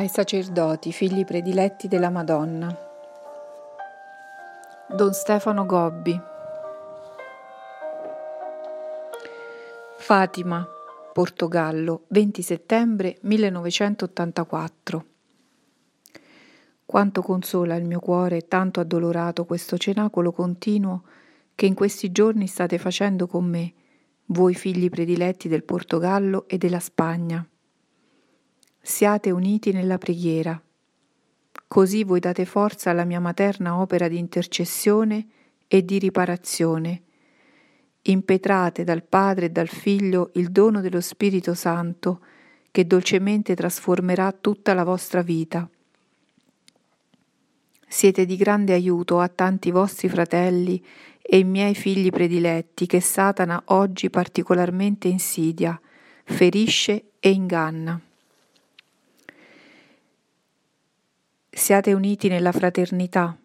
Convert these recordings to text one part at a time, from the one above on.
ai sacerdoti, figli prediletti della Madonna. Don Stefano Gobbi. Fatima, Portogallo, 20 settembre 1984. Quanto consola il mio cuore tanto addolorato questo cenacolo continuo che in questi giorni state facendo con me, voi figli prediletti del Portogallo e della Spagna. Siate uniti nella preghiera. Così voi date forza alla mia materna opera di intercessione e di riparazione. Impetrate dal Padre e dal Figlio il dono dello Spirito Santo, che dolcemente trasformerà tutta la vostra vita. Siete di grande aiuto a tanti vostri fratelli e i miei figli prediletti che Satana oggi particolarmente insidia, ferisce e inganna. Siate uniti nella fraternità,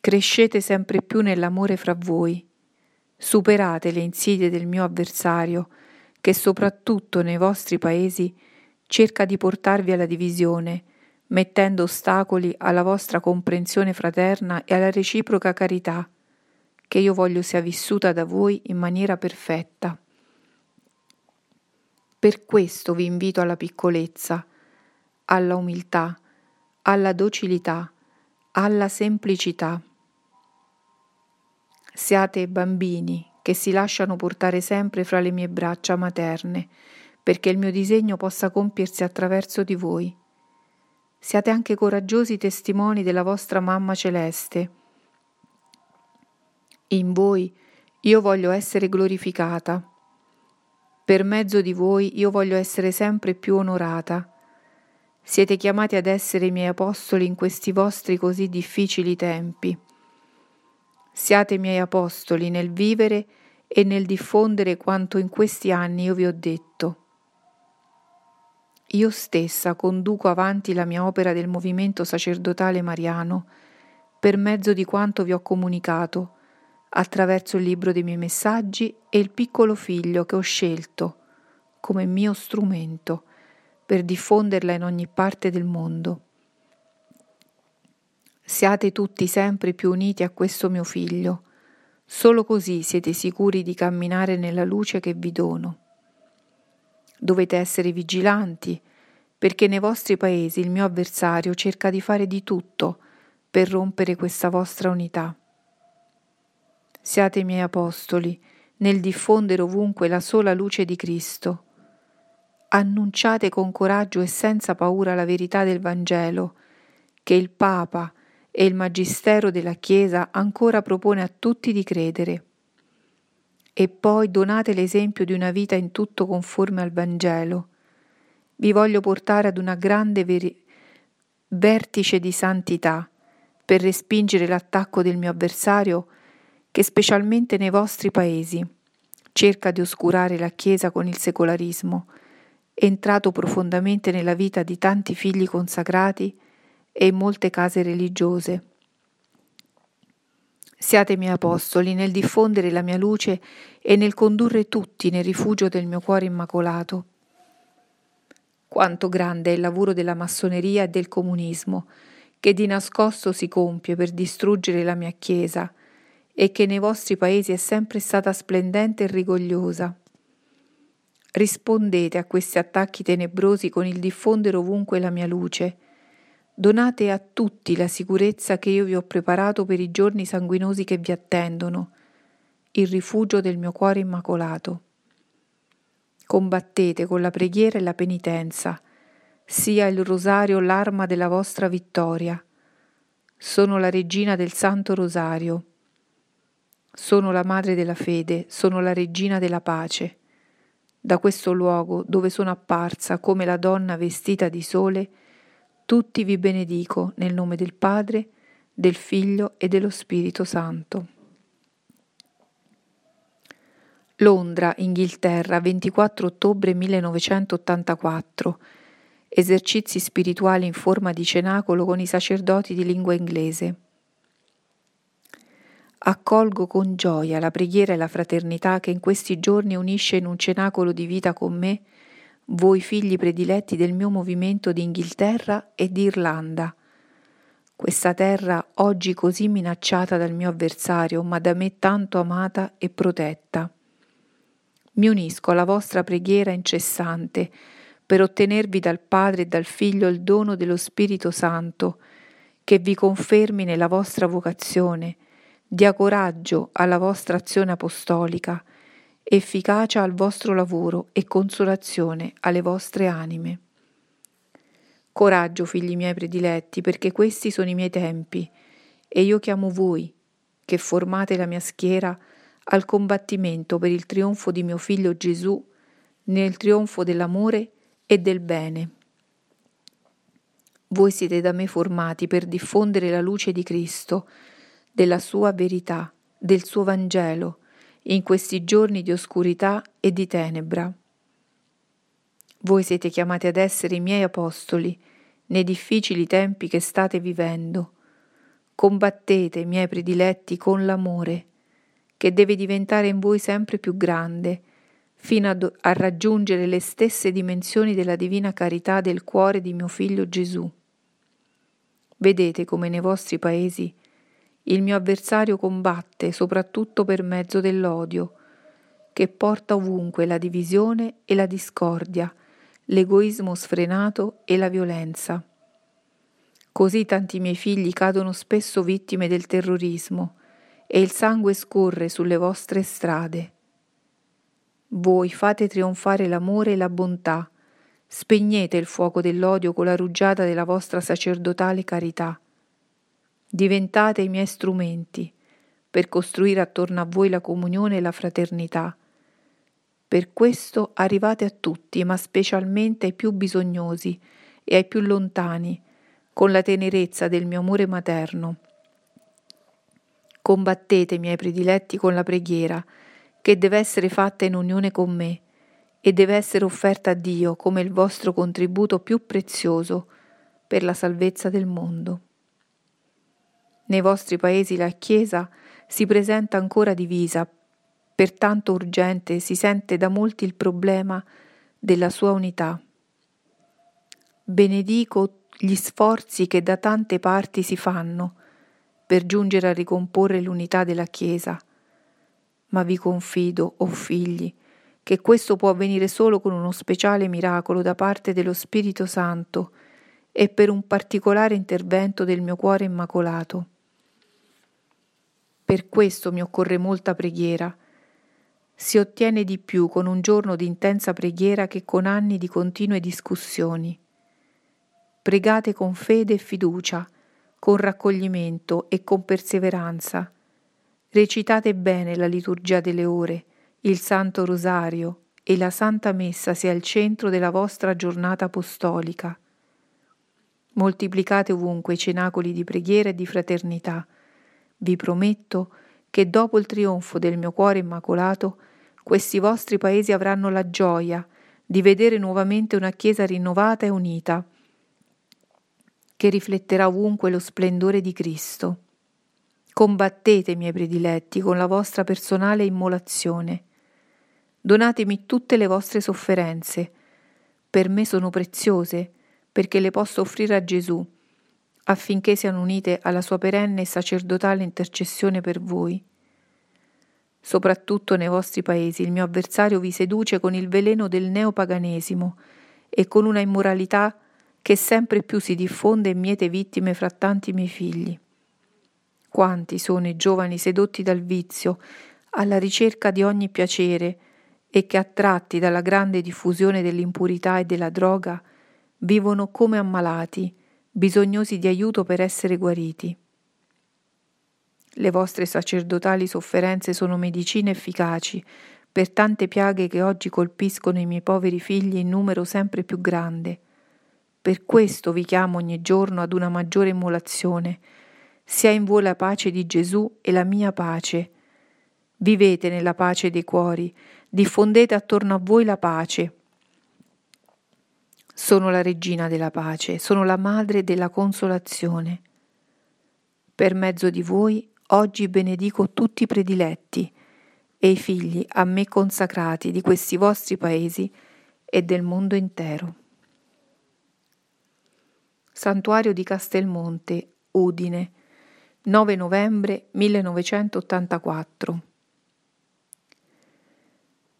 crescete sempre più nell'amore fra voi, superate le insidie del mio avversario, che soprattutto nei vostri paesi cerca di portarvi alla divisione, mettendo ostacoli alla vostra comprensione fraterna e alla reciproca carità, che io voglio sia vissuta da voi in maniera perfetta. Per questo vi invito alla piccolezza, alla umiltà, alla docilità, alla semplicità. Siate bambini che si lasciano portare sempre fra le mie braccia materne, perché il mio disegno possa compiersi attraverso di voi. Siate anche coraggiosi testimoni della vostra mamma celeste. In voi io voglio essere glorificata. Per mezzo di voi io voglio essere sempre più onorata siete chiamati ad essere i miei apostoli in questi vostri così difficili tempi. Siate i miei apostoli nel vivere e nel diffondere quanto in questi anni io vi ho detto. Io stessa conduco avanti la mia opera del movimento sacerdotale mariano per mezzo di quanto vi ho comunicato, attraverso il libro dei miei messaggi e il piccolo figlio che ho scelto come mio strumento per diffonderla in ogni parte del mondo. Siate tutti sempre più uniti a questo mio figlio, solo così siete sicuri di camminare nella luce che vi dono. Dovete essere vigilanti, perché nei vostri paesi il mio avversario cerca di fare di tutto per rompere questa vostra unità. Siate miei apostoli nel diffondere ovunque la sola luce di Cristo annunciate con coraggio e senza paura la verità del Vangelo, che il Papa e il Magistero della Chiesa ancora propone a tutti di credere. E poi donate l'esempio di una vita in tutto conforme al Vangelo. Vi voglio portare ad una grande veri- vertice di santità per respingere l'attacco del mio avversario che specialmente nei vostri paesi cerca di oscurare la Chiesa con il secolarismo entrato profondamente nella vita di tanti figli consacrati e in molte case religiose. Siate miei apostoli nel diffondere la mia luce e nel condurre tutti nel rifugio del mio cuore immacolato. Quanto grande è il lavoro della massoneria e del comunismo, che di nascosto si compie per distruggere la mia Chiesa e che nei vostri paesi è sempre stata splendente e rigogliosa. Rispondete a questi attacchi tenebrosi con il diffondere ovunque la mia luce. Donate a tutti la sicurezza che io vi ho preparato per i giorni sanguinosi che vi attendono, il rifugio del mio cuore immacolato. Combattete con la preghiera e la penitenza, sia il rosario l'arma della vostra vittoria. Sono la regina del Santo Rosario. Sono la madre della fede, sono la regina della pace. Da questo luogo dove sono apparsa come la donna vestita di sole, tutti vi benedico nel nome del Padre, del Figlio e dello Spirito Santo. Londra, Inghilterra, 24 ottobre 1984. Esercizi spirituali in forma di cenacolo con i sacerdoti di lingua inglese. Accolgo con gioia la preghiera e la fraternità che in questi giorni unisce in un cenacolo di vita con me voi figli prediletti del mio movimento di Inghilterra e di Irlanda. Questa terra oggi così minacciata dal mio avversario, ma da me tanto amata e protetta. Mi unisco alla vostra preghiera incessante per ottenervi dal Padre e dal Figlio il dono dello Spirito Santo, che vi confermi nella vostra vocazione, dia coraggio alla vostra azione apostolica, efficacia al vostro lavoro e consolazione alle vostre anime. Coraggio, figli miei prediletti, perché questi sono i miei tempi, e io chiamo voi, che formate la mia schiera, al combattimento per il trionfo di mio figlio Gesù, nel trionfo dell'amore e del bene. Voi siete da me formati per diffondere la luce di Cristo, della sua verità, del suo Vangelo, in questi giorni di oscurità e di tenebra. Voi siete chiamati ad essere i miei apostoli nei difficili tempi che state vivendo. Combattete, miei prediletti, con l'amore, che deve diventare in voi sempre più grande, fino a, a raggiungere le stesse dimensioni della divina carità del cuore di mio figlio Gesù. Vedete come nei vostri paesi il mio avversario combatte soprattutto per mezzo dell'odio, che porta ovunque la divisione e la discordia, l'egoismo sfrenato e la violenza. Così tanti miei figli cadono spesso vittime del terrorismo e il sangue scorre sulle vostre strade. Voi fate trionfare l'amore e la bontà, spegnete il fuoco dell'odio con la rugiada della vostra sacerdotale carità Diventate i miei strumenti per costruire attorno a voi la comunione e la fraternità. Per questo arrivate a tutti, ma specialmente ai più bisognosi e ai più lontani, con la tenerezza del mio amore materno. Combattete, miei prediletti, con la preghiera, che deve essere fatta in unione con me e deve essere offerta a Dio come il vostro contributo più prezioso per la salvezza del mondo. Nei vostri paesi la Chiesa si presenta ancora divisa, pertanto urgente si sente da molti il problema della sua unità. Benedico gli sforzi che da tante parti si fanno per giungere a ricomporre l'unità della Chiesa, ma vi confido, o oh figli, che questo può avvenire solo con uno speciale miracolo da parte dello Spirito Santo e per un particolare intervento del mio cuore immacolato. Per questo mi occorre molta preghiera. Si ottiene di più con un giorno di intensa preghiera che con anni di continue discussioni. Pregate con fede e fiducia, con raccoglimento e con perseveranza. Recitate bene la liturgia delle ore, il Santo Rosario e la Santa Messa sia il centro della vostra giornata apostolica. Moltiplicate ovunque i cenacoli di preghiera e di fraternità vi prometto che dopo il trionfo del mio cuore immacolato, questi vostri paesi avranno la gioia di vedere nuovamente una Chiesa rinnovata e unita, che rifletterà ovunque lo splendore di Cristo. Combattete, miei prediletti, con la vostra personale immolazione. Donatemi tutte le vostre sofferenze. Per me sono preziose, perché le posso offrire a Gesù affinché siano unite alla sua perenne e sacerdotale intercessione per voi. Soprattutto nei vostri paesi il mio avversario vi seduce con il veleno del neopaganesimo e con una immoralità che sempre più si diffonde e miete vittime fra tanti miei figli. Quanti sono i giovani sedotti dal vizio, alla ricerca di ogni piacere, e che attratti dalla grande diffusione dell'impurità e della droga, vivono come ammalati, bisognosi di aiuto per essere guariti. Le vostre sacerdotali sofferenze sono medicine efficaci per tante piaghe che oggi colpiscono i miei poveri figli in numero sempre più grande. Per questo vi chiamo ogni giorno ad una maggiore immolazione. Sia in voi la pace di Gesù e la mia pace. Vivete nella pace dei cuori, diffondete attorno a voi la pace sono la regina della pace, sono la madre della consolazione. Per mezzo di voi oggi benedico tutti i prediletti e i figli a me consacrati di questi vostri paesi e del mondo intero. Santuario di Castelmonte, Udine, 9 novembre 1984.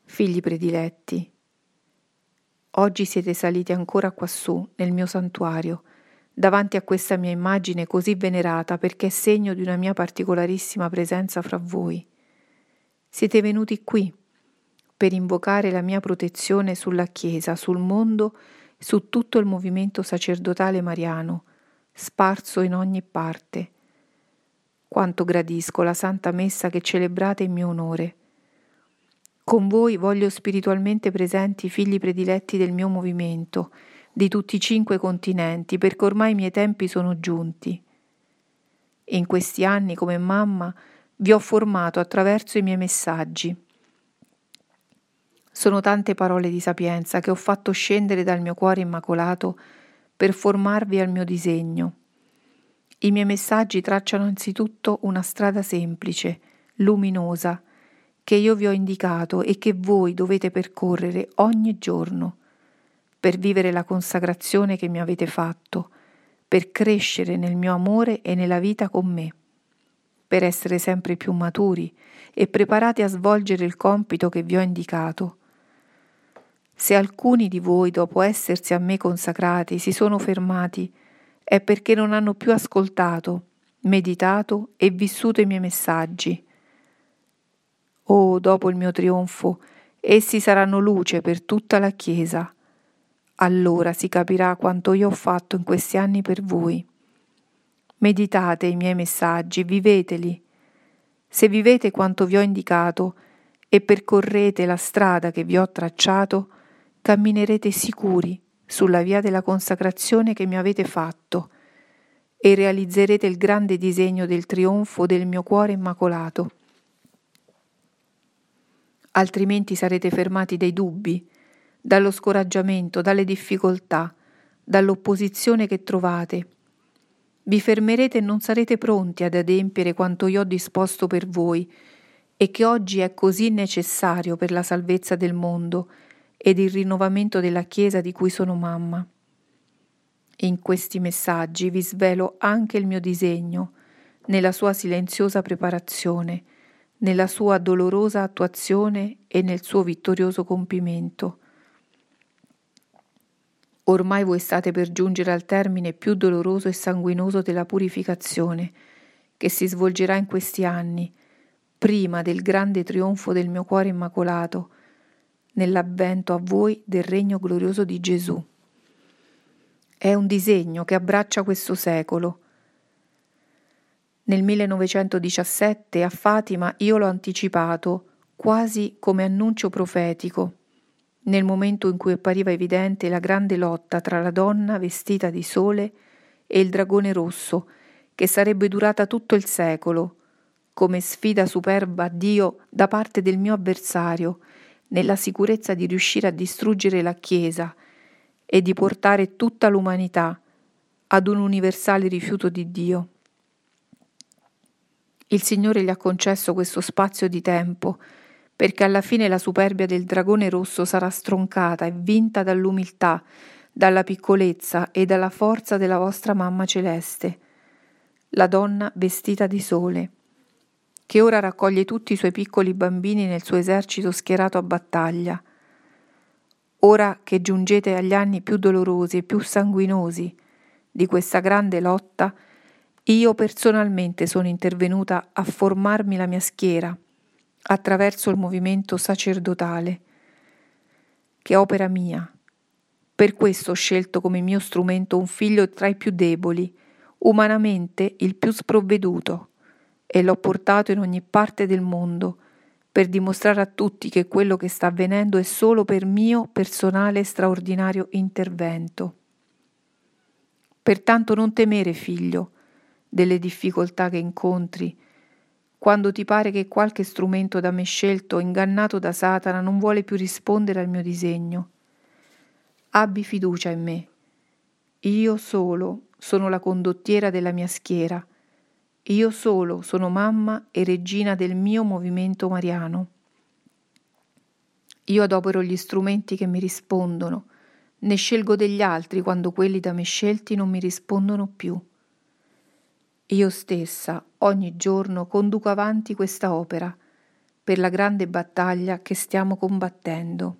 Figli prediletti, oggi siete saliti ancora quassù nel mio santuario, davanti a questa mia immagine così venerata perché è segno di una mia particolarissima presenza fra voi. Siete venuti qui per invocare la mia protezione sulla Chiesa, sul mondo, su tutto il movimento sacerdotale mariano, sparso in ogni parte. Quanto gradisco la Santa Messa che celebrate in mio onore. Con voi voglio spiritualmente presenti i figli prediletti del mio movimento, di tutti i cinque continenti, perché ormai i miei tempi sono giunti. In questi anni, come mamma, vi ho formato attraverso i miei messaggi sono tante parole di sapienza che ho fatto scendere dal mio cuore immacolato per formarvi al mio disegno. I miei messaggi tracciano anzitutto una strada semplice, luminosa, che io vi ho indicato e che voi dovete percorrere ogni giorno per vivere la consacrazione che mi avete fatto, per crescere nel mio amore e nella vita con me, per essere sempre più maturi e preparati a svolgere il compito che vi ho indicato se alcuni di voi, dopo essersi a me consacrati, si sono fermati, è perché non hanno più ascoltato, meditato e vissuto i miei messaggi. Oh, dopo il mio trionfo, essi saranno luce per tutta la Chiesa. Allora si capirà quanto io ho fatto in questi anni per voi. Meditate i miei messaggi, viveteli. Se vivete quanto vi ho indicato e percorrete la strada che vi ho tracciato, camminerete sicuri sulla via della consacrazione che mi avete fatto e realizzerete il grande disegno del trionfo del mio cuore immacolato. Altrimenti sarete fermati dai dubbi, dallo scoraggiamento, dalle difficoltà, dall'opposizione che trovate. Vi fermerete e non sarete pronti ad adempiere quanto io ho disposto per voi e che oggi è così necessario per la salvezza del mondo ed il rinnovamento della Chiesa di cui sono mamma. In questi messaggi vi svelo anche il mio disegno, nella sua silenziosa preparazione, nella sua dolorosa attuazione e nel suo vittorioso compimento. Ormai voi state per giungere al termine più doloroso e sanguinoso della purificazione, che si svolgerà in questi anni, prima del grande trionfo del mio cuore immacolato, nell'avvento a voi del regno glorioso di Gesù. È un disegno che abbraccia questo secolo. Nel 1917 a Fatima io l'ho anticipato quasi come annuncio profetico, nel momento in cui appariva evidente la grande lotta tra la donna vestita di sole e il dragone rosso, che sarebbe durata tutto il secolo, come sfida superba a Dio da parte del mio avversario, nella sicurezza di riuscire a distruggere la Chiesa e di portare tutta l'umanità ad un universale rifiuto di Dio. Il Signore gli ha concesso questo spazio di tempo perché alla fine la superbia del dragone rosso sarà stroncata e vinta dall'umiltà, dalla piccolezza e dalla forza della vostra mamma celeste, la donna vestita di sole che ora raccoglie tutti i suoi piccoli bambini nel suo esercito schierato a battaglia. Ora che giungete agli anni più dolorosi e più sanguinosi di questa grande lotta, io personalmente sono intervenuta a formarmi la mia schiera attraverso il movimento sacerdotale, che è opera mia. Per questo ho scelto come mio strumento un figlio tra i più deboli, umanamente il più sprovveduto e l'ho portato in ogni parte del mondo per dimostrare a tutti che quello che sta avvenendo è solo per mio personale straordinario intervento. Pertanto non temere, figlio, delle difficoltà che incontri, quando ti pare che qualche strumento da me scelto, ingannato da Satana, non vuole più rispondere al mio disegno. Abbi fiducia in me. Io solo sono la condottiera della mia schiera io solo sono mamma e regina del mio movimento mariano. Io adopero gli strumenti che mi rispondono, ne scelgo degli altri quando quelli da me scelti non mi rispondono più. Io stessa ogni giorno conduco avanti questa opera per la grande battaglia che stiamo combattendo.